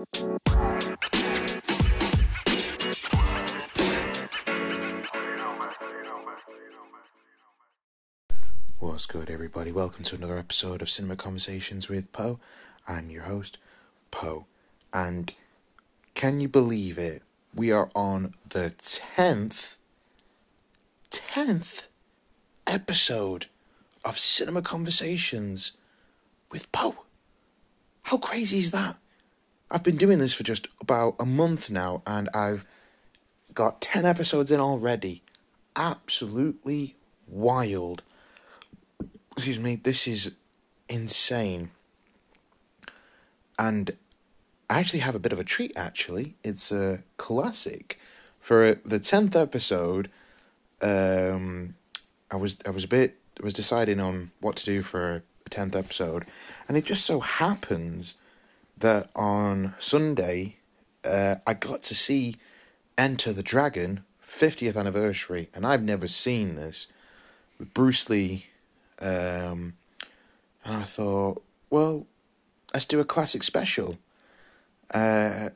What's good, everybody? Welcome to another episode of Cinema Conversations with Poe. I'm your host, Poe. And can you believe it? We are on the 10th, 10th episode of Cinema Conversations with Poe. How crazy is that? I've been doing this for just about a month now and I've got 10 episodes in already. Absolutely wild. Excuse me, this is insane. And I actually have a bit of a treat actually. It's a classic. For the 10th episode, um I was I was a bit was deciding on what to do for a 10th episode and it just so happens that on Sunday uh, I got to see Enter the Dragon 50th anniversary and I've never seen this with Bruce Lee um, and I thought well let's do a classic special uh,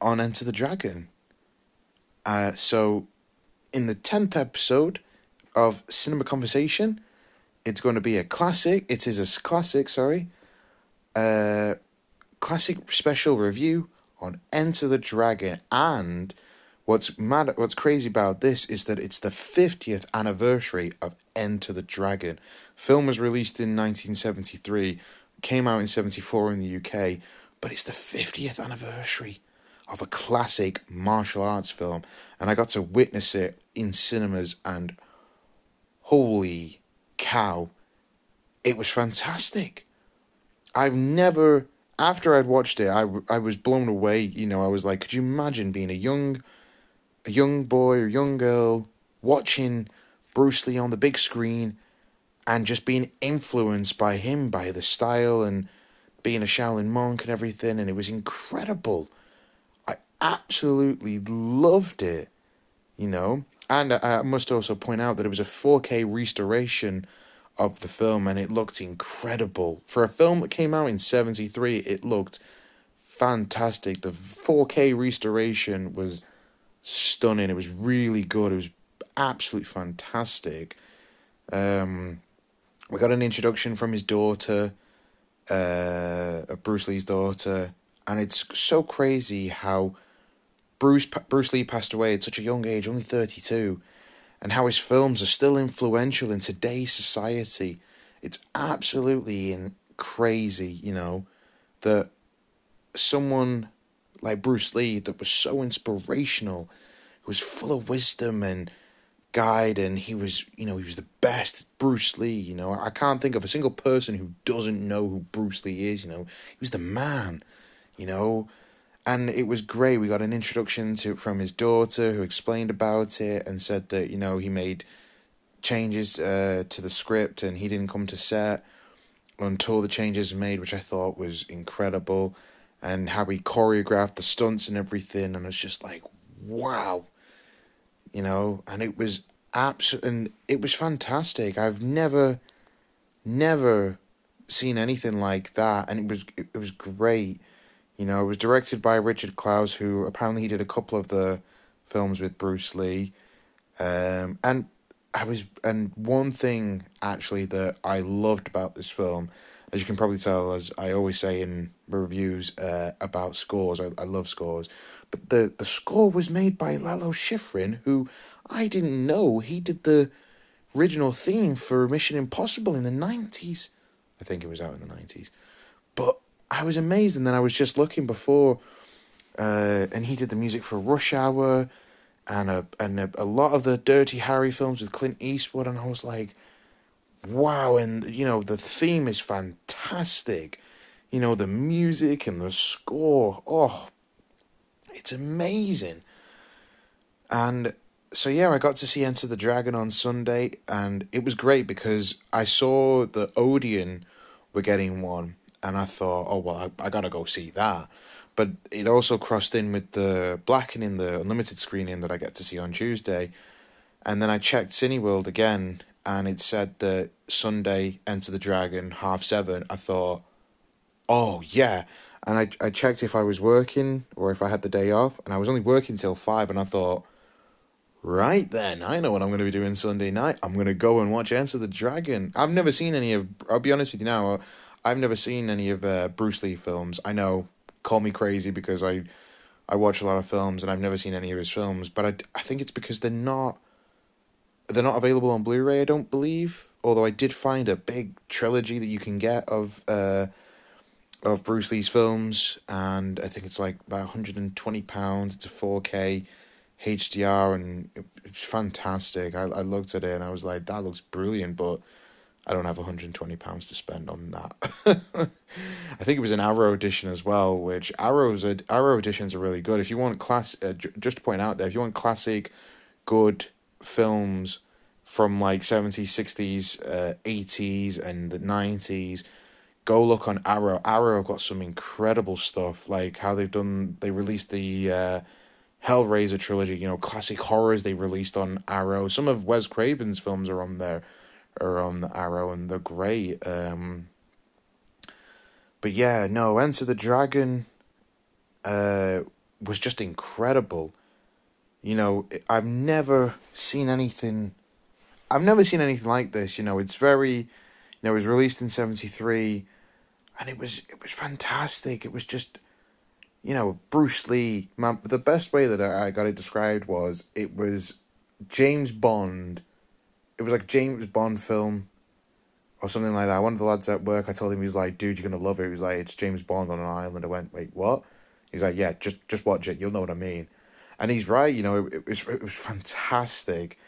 on Enter the Dragon uh, so in the 10th episode of Cinema Conversation. It's going to be a classic. It is a classic, sorry. Uh, classic special review on Enter the Dragon. And what's mad, what's crazy about this is that it's the 50th anniversary of Enter the Dragon. Film was released in 1973, came out in 74 in the UK, but it's the 50th anniversary of a classic martial arts film. And I got to witness it in cinemas and holy cow, it was fantastic. I've never, after I'd watched it, I, I was blown away. You know, I was like, could you imagine being a young, a young boy or young girl watching Bruce Lee on the big screen and just being influenced by him, by the style and being a Shaolin monk and everything. And it was incredible. I absolutely loved it, you know. And I must also point out that it was a 4K restoration of the film and it looked incredible. For a film that came out in 73, it looked fantastic. The 4K restoration was stunning. It was really good. It was absolutely fantastic. Um, we got an introduction from his daughter, uh, Bruce Lee's daughter, and it's so crazy how Bruce Bruce Lee passed away at such a young age, only 32, and how his films are still influential in today's society. It's absolutely crazy, you know, that someone like Bruce Lee that was so inspirational, who was full of wisdom and guide and he was you know he was the best Bruce Lee you know. I can't think of a single person who doesn't know who Bruce Lee is you know. He was the man you know and it was great. We got an introduction to from his daughter who explained about it and said that you know he made changes uh, to the script and he didn't come to set until the changes were made, which I thought was incredible, and how he choreographed the stunts and everything, and it's just like wow, you know, and it was absolute and it was fantastic. I've never, never seen anything like that, and it was it was great you know, it was directed by Richard Clouse, who apparently he did a couple of the films with Bruce Lee. Um, and I was, and one thing actually that I loved about this film, as you can probably tell, as I always say in reviews uh, about scores, I, I love scores, but the, the score was made by Lalo Schifrin, who I didn't know he did the original theme for Mission Impossible in the 90s. I think it was out in the 90s. I was amazed, and then I was just looking before, uh, and he did the music for Rush Hour, and a and a, a lot of the Dirty Harry films with Clint Eastwood, and I was like, wow, and you know the theme is fantastic, you know the music and the score, oh, it's amazing, and so yeah, I got to see Enter the Dragon on Sunday, and it was great because I saw the Odeon were getting one and I thought, oh well, I, I gotta go see that. But it also crossed in with the blackening, the unlimited screening that I get to see on Tuesday, and then I checked Cineworld again, and it said that Sunday Enter the Dragon half seven. I thought, oh yeah, and I I checked if I was working or if I had the day off, and I was only working till five, and I thought, right then, I know what I'm going to be doing Sunday night. I'm going to go and watch Enter the Dragon. I've never seen any of. I'll be honest with you now. I've never seen any of uh, Bruce Lee films. I know, call me crazy because I, I watch a lot of films and I've never seen any of his films. But I, I think it's because they're not, they're not available on Blu-ray. I don't believe. Although I did find a big trilogy that you can get of, uh, of Bruce Lee's films, and I think it's like about hundred and twenty pounds. It's a four K. HDR and it's fantastic. I, I looked at it and I was like, that looks brilliant, but I don't have 120 pounds to spend on that. I think it was an Arrow edition as well, which Arrow's Arrow editions are really good. If you want class, uh, just to point out there, if you want classic, good films from like 70s, 60s, uh, 80s, and the 90s, go look on Arrow. Arrow got some incredible stuff, like how they've done. They released the uh, Hellraiser trilogy, you know, classic horrors they released on Arrow. Some of Wes Craven's films are on there, are on the Arrow, and they're great. Um, but yeah, no, Enter the Dragon uh, was just incredible. You know, I've never seen anything. I've never seen anything like this. You know, it's very. You know, it was released in seventy three, and it was it was fantastic. It was just you know, Bruce Lee. My, the best way that I got it described was it was James Bond. It was like James Bond film or something like that. One of the lads at work, I told him he was like, "Dude, you're gonna love it." He was like, "It's James Bond on an island." I went, "Wait, what?" He's like, "Yeah, just just watch it. You'll know what I mean." And he's right. You know, it, it was it was fantastic.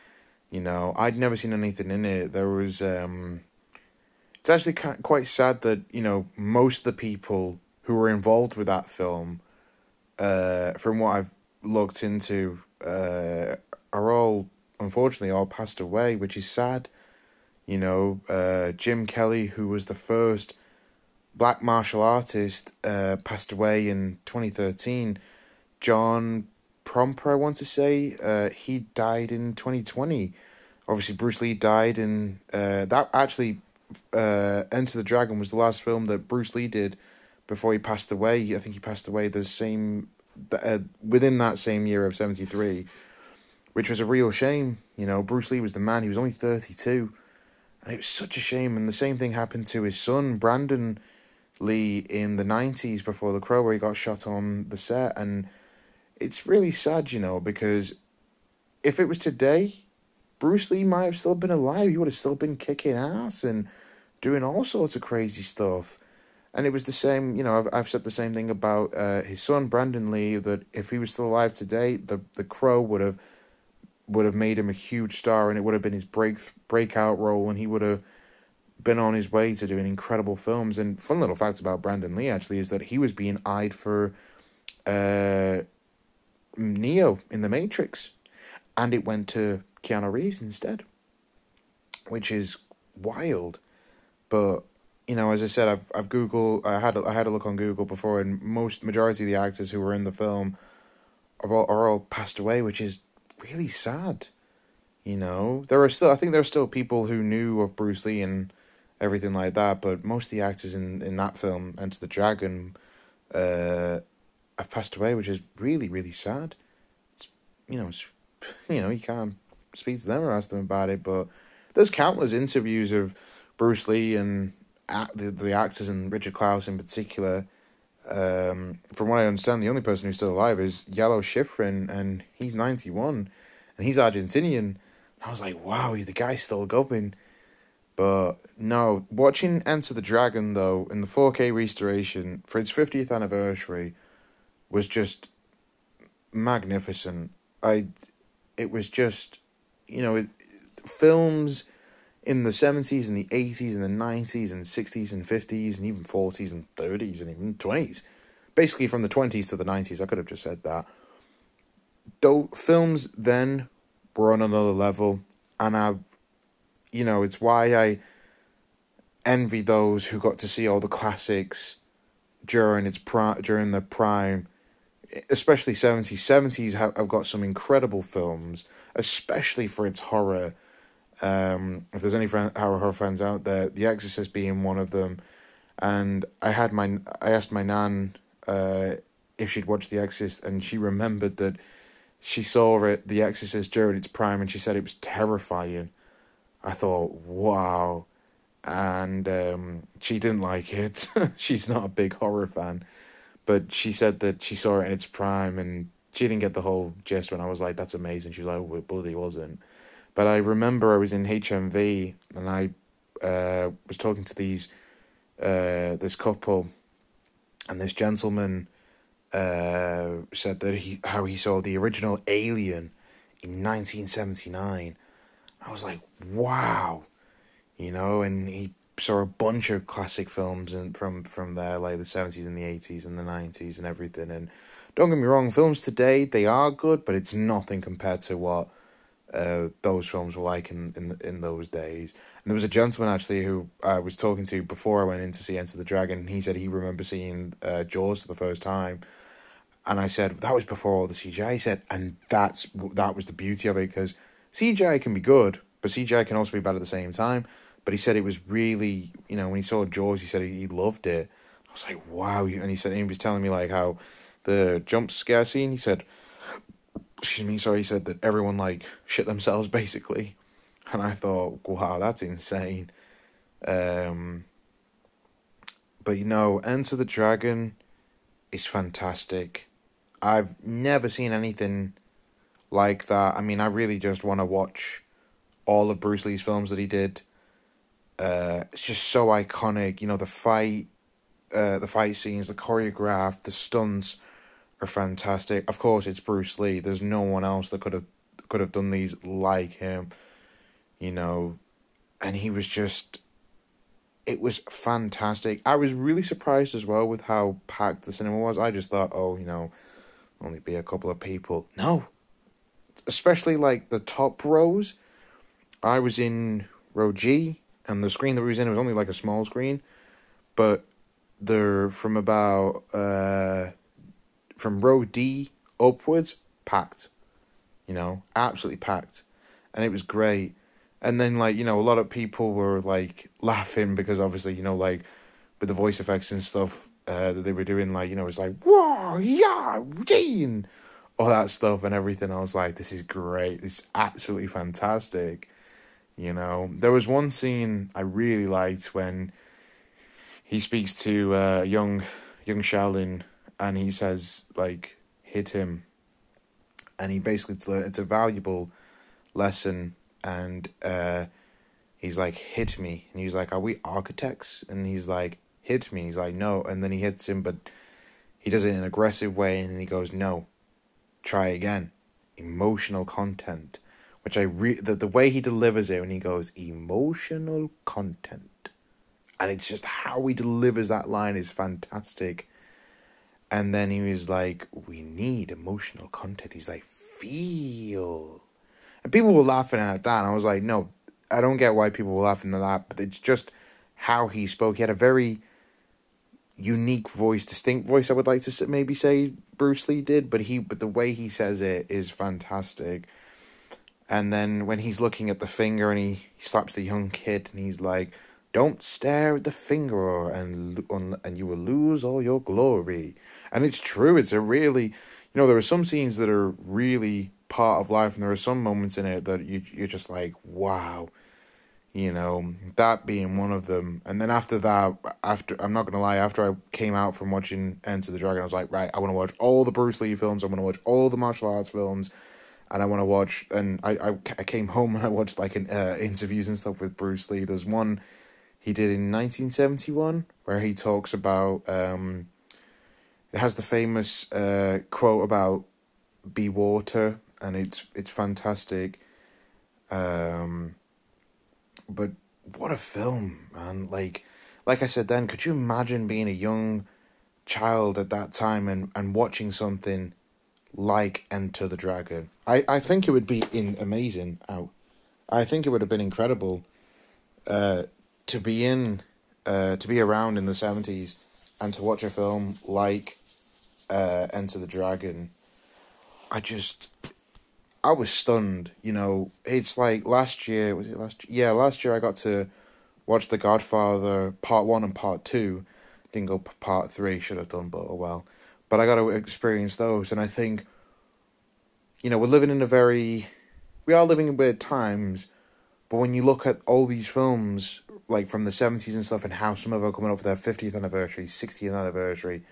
You know, I'd never seen anything in it. There was um. It's actually quite sad that you know most of the people who were involved with that film, uh, from what I've looked into, uh, are all unfortunately all passed away, which is sad. You know, uh, Jim Kelly, who was the first black martial artist, uh, passed away in 2013. John Promper, I want to say, uh, he died in 2020. Obviously, Bruce Lee died in uh, that. Actually, uh, Enter the Dragon was the last film that Bruce Lee did before he passed away. I think he passed away the same uh, within that same year of seventy three, which was a real shame. You know, Bruce Lee was the man. He was only thirty two, and it was such a shame. And the same thing happened to his son Brandon Lee in the nineties before the Crow, where he got shot on the set, and it's really sad, you know, because if it was today, Bruce Lee might have still been alive. He would have still been kicking ass and doing all sorts of crazy stuff. And it was the same, you know, I've, I've said the same thing about uh, his son, Brandon Lee, that if he was still alive today, the, the Crow would have would have made him a huge star and it would have been his break breakout role and he would have been on his way to doing incredible films. And fun little fact about Brandon Lee actually is that he was being eyed for uh, Neo in The Matrix and it went to Keanu Reeves instead, which is wild. But you know, as I said, I've I've Google I had I had a look on Google before, and most majority of the actors who were in the film are all, are all passed away, which is really sad. You know, there are still I think there are still people who knew of Bruce Lee and everything like that, but most of the actors in in that film, Enter the Dragon, uh, have passed away, which is really really sad. It's you know, it's, you know, you can't speak to them or ask them about it, but there's countless interviews of Bruce Lee and the the actors and Richard Clouse in particular. Um, from what I understand, the only person who's still alive is Lalo Schifrin, and he's ninety one, and he's Argentinian. And I was like, wow, the guy's still going. But no, watching Enter the Dragon though in the four K restoration for its fiftieth anniversary was just magnificent. I, it was just, you know, it, films in the 70s and the 80s and the 90s and 60s and 50s and even 40s and 30s and even 20s. Basically, from the 20s to the 90s, I could have just said that. Though films then were on another level, and I, you know, it's why I envy those who got to see all the classics during its pri- during the prime, especially 70s. 70s have, have got some incredible films, especially for its horror um, if there's any friend, horror fans out there, The Exorcist being one of them, and I had my I asked my nan uh, if she'd watched The Exorcist, and she remembered that she saw it, The Exorcist, during its prime, and she said it was terrifying. I thought, wow. And um, she didn't like it. She's not a big horror fan. But she said that she saw it in its prime and she didn't get the whole gist when I was like, that's amazing. She was like, oh, it bloody wasn't. But I remember I was in HMV and I uh, was talking to these uh, this couple and this gentleman uh, said that he how he saw the original Alien in 1979. I was like, wow, you know, and he saw a bunch of classic films and from from there, like the 70s and the 80s and the 90s and everything. And don't get me wrong, films today they are good, but it's nothing compared to what uh, those films were like in, in in those days. And there was a gentleman actually who I was talking to before I went in to see Enter the Dragon. And he said he remember seeing uh, Jaws for the first time, and I said that was before all the CGI. He said, and that's that was the beauty of it because CGI can be good, but CGI can also be bad at the same time. But he said it was really, you know, when he saw Jaws, he said he loved it. I was like, wow. And he said, he was telling me like how the jump scare scene, he said, excuse me, sorry, he said that everyone like shit themselves basically. And I thought, wow, that's insane. Um, but you know, Enter the Dragon is fantastic. I've never seen anything like that. I mean, I really just want to watch all of Bruce Lee's films that he did. Uh, it's just so iconic. You know, the fight, uh, the fight scenes, the choreograph, the stunts are fantastic. Of course, it's Bruce Lee. There's no one else that could have could have done these like him. You know, and he was just. It was fantastic. I was really surprised as well with how packed the cinema was. I just thought, oh, you know, only be a couple of people. No, especially like the top rows. I was in row G, and the screen that we was in was only like a small screen, but they're from about uh from row D upwards packed, you know, absolutely packed, and it was great. And then like you know a lot of people were like laughing because obviously you know like with the voice effects and stuff uh, that they were doing like you know it's like whoa yeah and all that stuff and everything. I was like this is great. This is absolutely fantastic. You know, there was one scene I really liked when he speaks to uh, young young Shaolin and he says like hit him, and he basically it's a, valuable lesson, and uh, he's like hit me, and he's like are we architects, and he's like hit me, he's like no, and then he hits him, but he does it in an aggressive way, and he goes no, try again, emotional content which I re the, the way he delivers it when he goes emotional content, and it's just how he delivers that line is fantastic. And then he was like, "We need emotional content." He's like, "Feel," and people were laughing at that. And I was like, "No, I don't get why people were laughing at that." But it's just how he spoke. He had a very unique voice, distinct voice. I would like to maybe say Bruce Lee did, but he but the way he says it is fantastic. And then when he's looking at the finger and he, he slaps the young kid and he's like, "Don't stare at the finger and and you will lose all your glory." And it's true. It's a really, you know, there are some scenes that are really part of life, and there are some moments in it that you you're just like, "Wow." You know, that being one of them. And then after that, after I'm not gonna lie, after I came out from watching Enter the Dragon, I was like, right, I want to watch all the Bruce Lee films. I want to watch all the martial arts films and I want to watch. And I, I, I came home and I watched like an, uh, interviews and stuff with Bruce Lee. There's one he did in 1971 where he talks about. Um, it has the famous uh, quote about "be water," and it's it's fantastic. Um, but what a film, man! Like, like I said then, could you imagine being a young child at that time and, and watching something like Enter the Dragon. I, I think it would be in amazing out. I think it would have been incredible uh, to be in uh, to be around in the seventies and to watch a film like uh, Enter the Dragon. I just I was stunned, you know. It's like last year was it last year? Yeah, last year I got to watch The Godfather Part 1 and Part 2 didn't go part three. Should have done, but oh well. But I got to experience those, and I think, you know, we're living in a very, we are living in weird times, but when you look at all these films, like from the seventies and stuff, and how some of them are coming up for their fiftieth anniversary, sixtieth anniversary,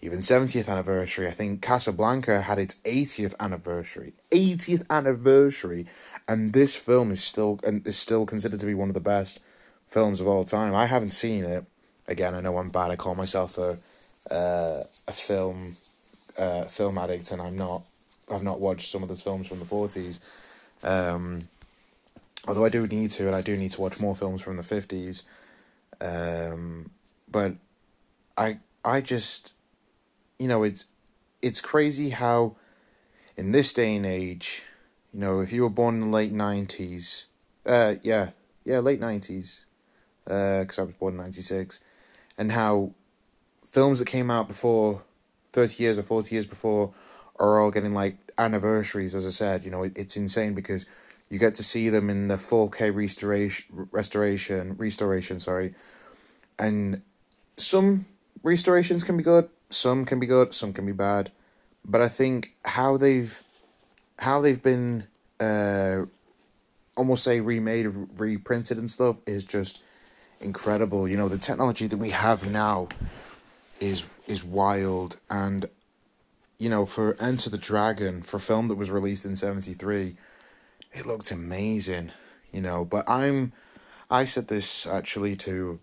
even 70th anniversary. I think Casablanca had its 80th anniversary. 80th anniversary, and this film is still and is still considered to be one of the best films of all time. I haven't seen it. Again, I know I'm bad. I call myself a uh, a film uh, film addict, and I'm not. I've not watched some of the films from the forties. Um, although I do need to, and I do need to watch more films from the fifties. Um, but I I just you know, it's it's crazy how in this day and age, you know, if you were born in the late nineties, uh, yeah, yeah, late nineties, uh, because I was born in ninety six, and how films that came out before thirty years or forty years before are all getting like anniversaries. As I said, you know, it, it's insane because you get to see them in the four K restoration, restoration, restoration. Sorry, and some restorations can be good some can be good, some can be bad, but I think how they've how they've been uh, almost say remade, reprinted and stuff is just incredible. You know, the technology that we have now is is wild and you know, for Enter the Dragon, for a film that was released in 73, it looked amazing, you know, but I'm I said this actually to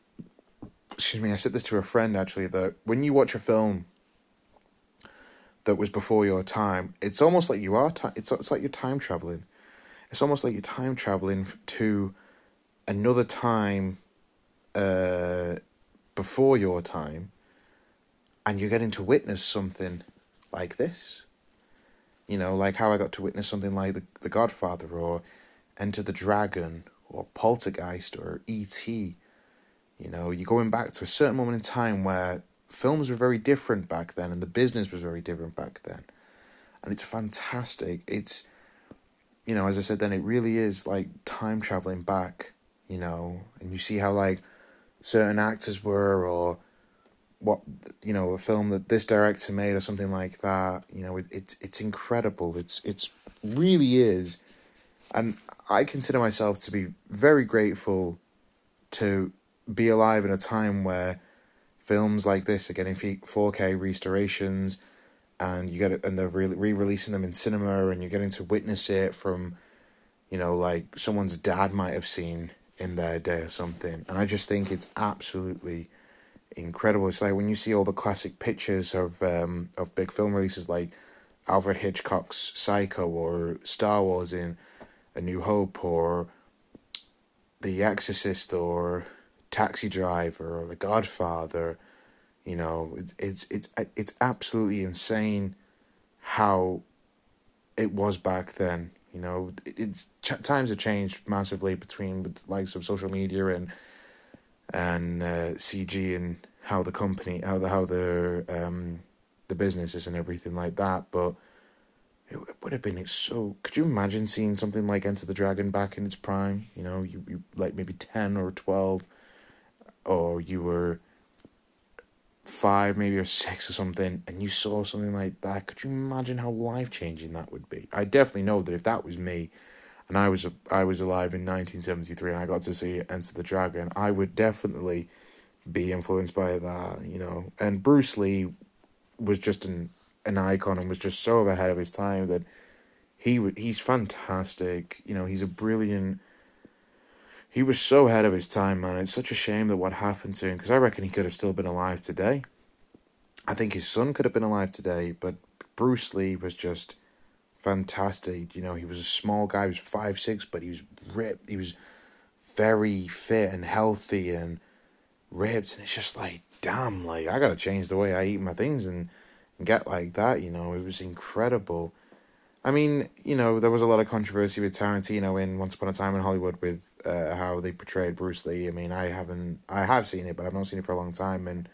excuse me, I said this to a friend actually that when you watch a film that was before your time, it's almost like you are. Ti- it's it's like you're time traveling. It's almost like you're time traveling to another time, uh, before your time, and you're getting to witness something like this. You know, like how I got to witness something like the the Godfather or Enter the Dragon or Poltergeist or E.T. You know, you're going back to a certain moment in time where films were very different back then and the business was very different back then. And it's fantastic. It's, you know, as I said then, it really is like time traveling back, you know, and you see how like certain actors were or what you know a film that this director made or something like that you know it, it's it's incredible. It's it's really is. And i consider myself to be very grateful to be alive in a time where films like this are getting 4K restorations and you get it and they're re-releasing them in cinema and you're getting to witness it from you know like someone's dad might have seen in their day or something. And I just think it's absolutely incredible it's like when you see all the classic pictures of um of big film releases like Alfred Hitchcock's Psycho or Star Wars in A New Hope or The Exorcist or Taxi Driver or The Godfather. You know, it's it's it's it's absolutely insane how it was back then. You know, it's times have changed massively between the likes of social media and and uh, CG and how the company, how the how the um the businesses and everything like that. But it would have been so. Could you imagine seeing something like Enter the Dragon back in its prime? You know, you, you like maybe ten or twelve, or you were five, maybe or six or something, and you saw something like that, could you imagine how life changing that would be? I definitely know that if that was me, and I was I was alive in nineteen seventy three, and I got to see Enter the Dragon, I would definitely be influenced by that, you know. And Bruce Lee was just an an icon and was just so ahead of his time that he he's fantastic, you know. He's a brilliant he was so ahead of his time, man. It's such a shame that what happened to him because I reckon he could have still been alive today. I think his son could have been alive today, but Bruce Lee was just fantastic. You know, he was a small guy, he was five six, but he was ripped. He was very fit and healthy and ripped, and it's just like, damn, like I gotta change the way I eat my things and, and get like that. You know, it was incredible. I mean, you know, there was a lot of controversy with Tarantino in Once Upon a Time in Hollywood with uh, how they portrayed Bruce Lee. I mean, I haven't, I have seen it, but I've not seen it for a long time, and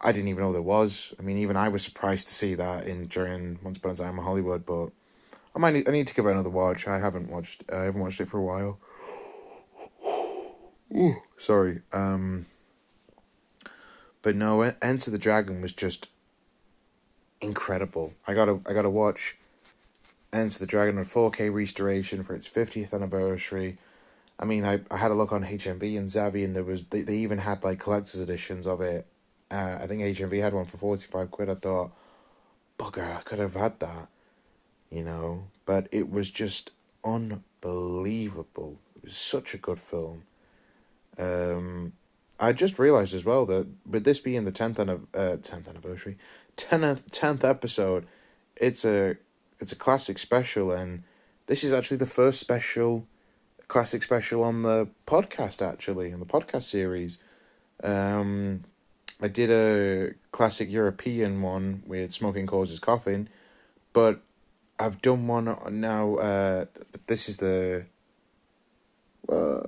I didn't even know there was. I mean, even I was surprised to see that in during Once Upon a Time in Hollywood. But I might, need, I need to give it another watch. I haven't watched, I haven't watched it for a while. Ooh, sorry. Um, But no, Enter the Dragon was just incredible. I gotta I gotta watch Enter the Dragon in 4K restoration for its 50th anniversary. I mean, I, I had a look on HMV and Zavvi, and there was they, they even had like collector's editions of it. Uh, I think HMV had one for 45 quid. I thought, bugger, I could have had that, you know. But it was just unbelievable. It was such a good film. Um, I just realized as well that with this being the tenth uh tenth anniversary, tenth tenth episode, it's a it's a classic special, and this is actually the first special, classic special on the podcast. Actually, in the podcast series, um, I did a classic European one with smoking causes coughing, but I've done one now. Uh, this is the. Uh,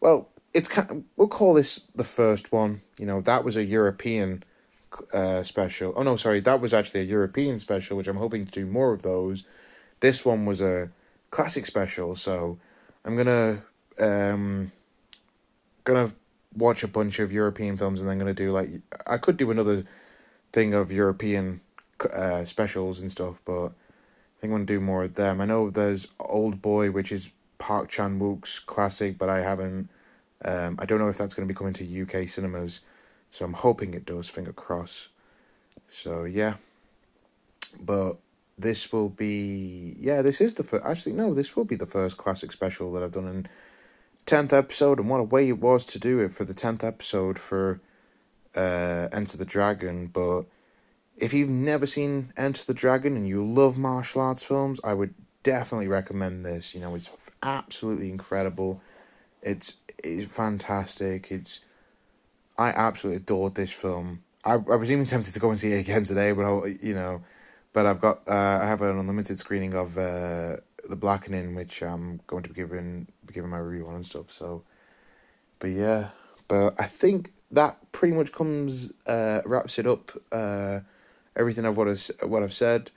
well, it's kind. Of, we'll call this the first one. You know, that was a European uh, special. Oh no, sorry, that was actually a European special, which I'm hoping to do more of those. This one was a classic special, so I'm gonna um gonna watch a bunch of European films and then gonna do like I could do another thing of European uh, specials and stuff, but think I'm gonna do more of them. I know there's Old Boy, which is Park Chan Wook's classic, but I haven't. Um, I don't know if that's going to be coming to UK cinemas. So I'm hoping it does, finger cross. So yeah. But this will be yeah, this is the first actually no, this will be the first classic special that I've done in tenth episode and what a way it was to do it for the tenth episode for uh Enter the Dragon, but if you've never seen Enter the Dragon and you love martial arts films, I would definitely recommend this. You know, it's absolutely incredible. It's it's fantastic. It's I absolutely adored this film. I I was even tempted to go and see it again today, but I, you know, but I've got uh, I have an unlimited screening of uh, the Blackening, which I'm going to be giving be giving my review on and stuff. So, but yeah, but I think that pretty much comes uh, wraps it up. Uh, everything of what I what I've said.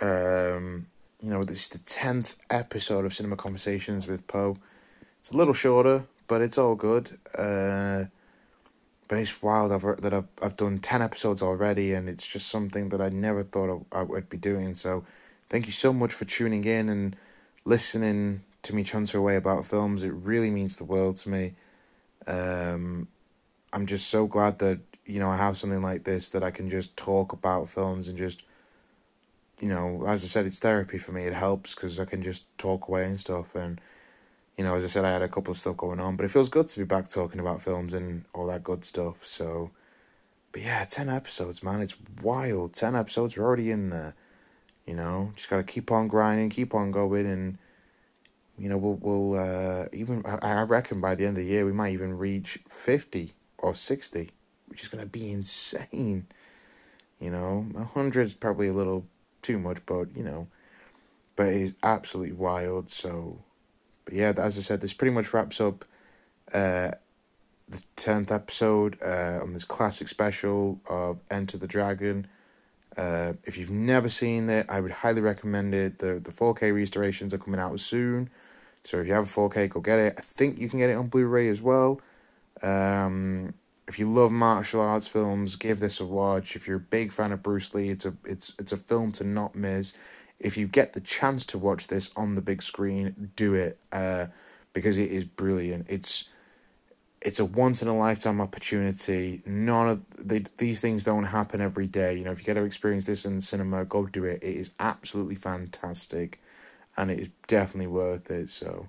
Um, you know, this is the tenth episode of Cinema Conversations with Poe. It's a little shorter, but it's all good. Uh, but it's wild I've, that I've, I've done 10 episodes already and it's just something that I never thought I, I would be doing. So thank you so much for tuning in and listening to me chunter away about films. It really means the world to me. Um, I'm just so glad that, you know, I have something like this that I can just talk about films and just, you know, as I said, it's therapy for me. It helps because I can just talk away and stuff and you know, as I said, I had a couple of stuff going on, but it feels good to be back talking about films and all that good stuff. So, but yeah, 10 episodes, man. It's wild. 10 episodes, we're already in there. You know, just got to keep on grinding, keep on going, and, you know, we'll, we'll uh, even, I reckon by the end of the year, we might even reach 50 or 60, which is going to be insane. You know, 100 is probably a little too much, but, you know, but it's absolutely wild. So, but yeah, as I said, this pretty much wraps up uh, the 10th episode uh, on this classic special of Enter the Dragon. Uh, if you've never seen it, I would highly recommend it. The the 4K restorations are coming out soon. So if you have a 4K, go get it. I think you can get it on Blu-ray as well. Um, if you love martial arts films, give this a watch. If you're a big fan of Bruce Lee, it's a it's it's a film to not miss if you get the chance to watch this on the big screen, do it uh, because it is brilliant. It's it's a once in a lifetime opportunity. None of they, these things don't happen every day. You know, if you get to experience this in cinema, go do it. It is absolutely fantastic, and it is definitely worth it. So,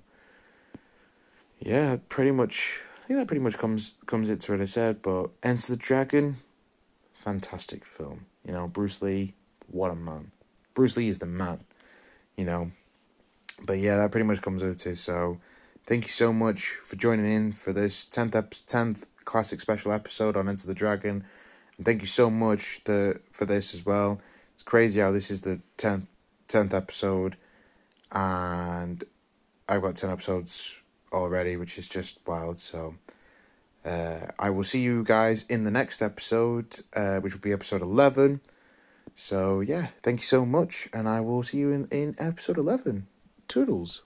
yeah, pretty much. I think that pretty much comes comes it to what I said. But Enter the Dragon, fantastic film. You know, Bruce Lee, what a man. Bruce Lee is the man, you know. But yeah, that pretty much comes out to so. Thank you so much for joining in for this tenth tenth classic special episode on Enter the Dragon, and thank you so much the for this as well. It's crazy how this is the tenth tenth episode, and I've got ten episodes already, which is just wild. So. Uh, I will see you guys in the next episode, uh, which will be episode 11. So yeah, thank you so much, and I will see you in, in episode 11. Toodles.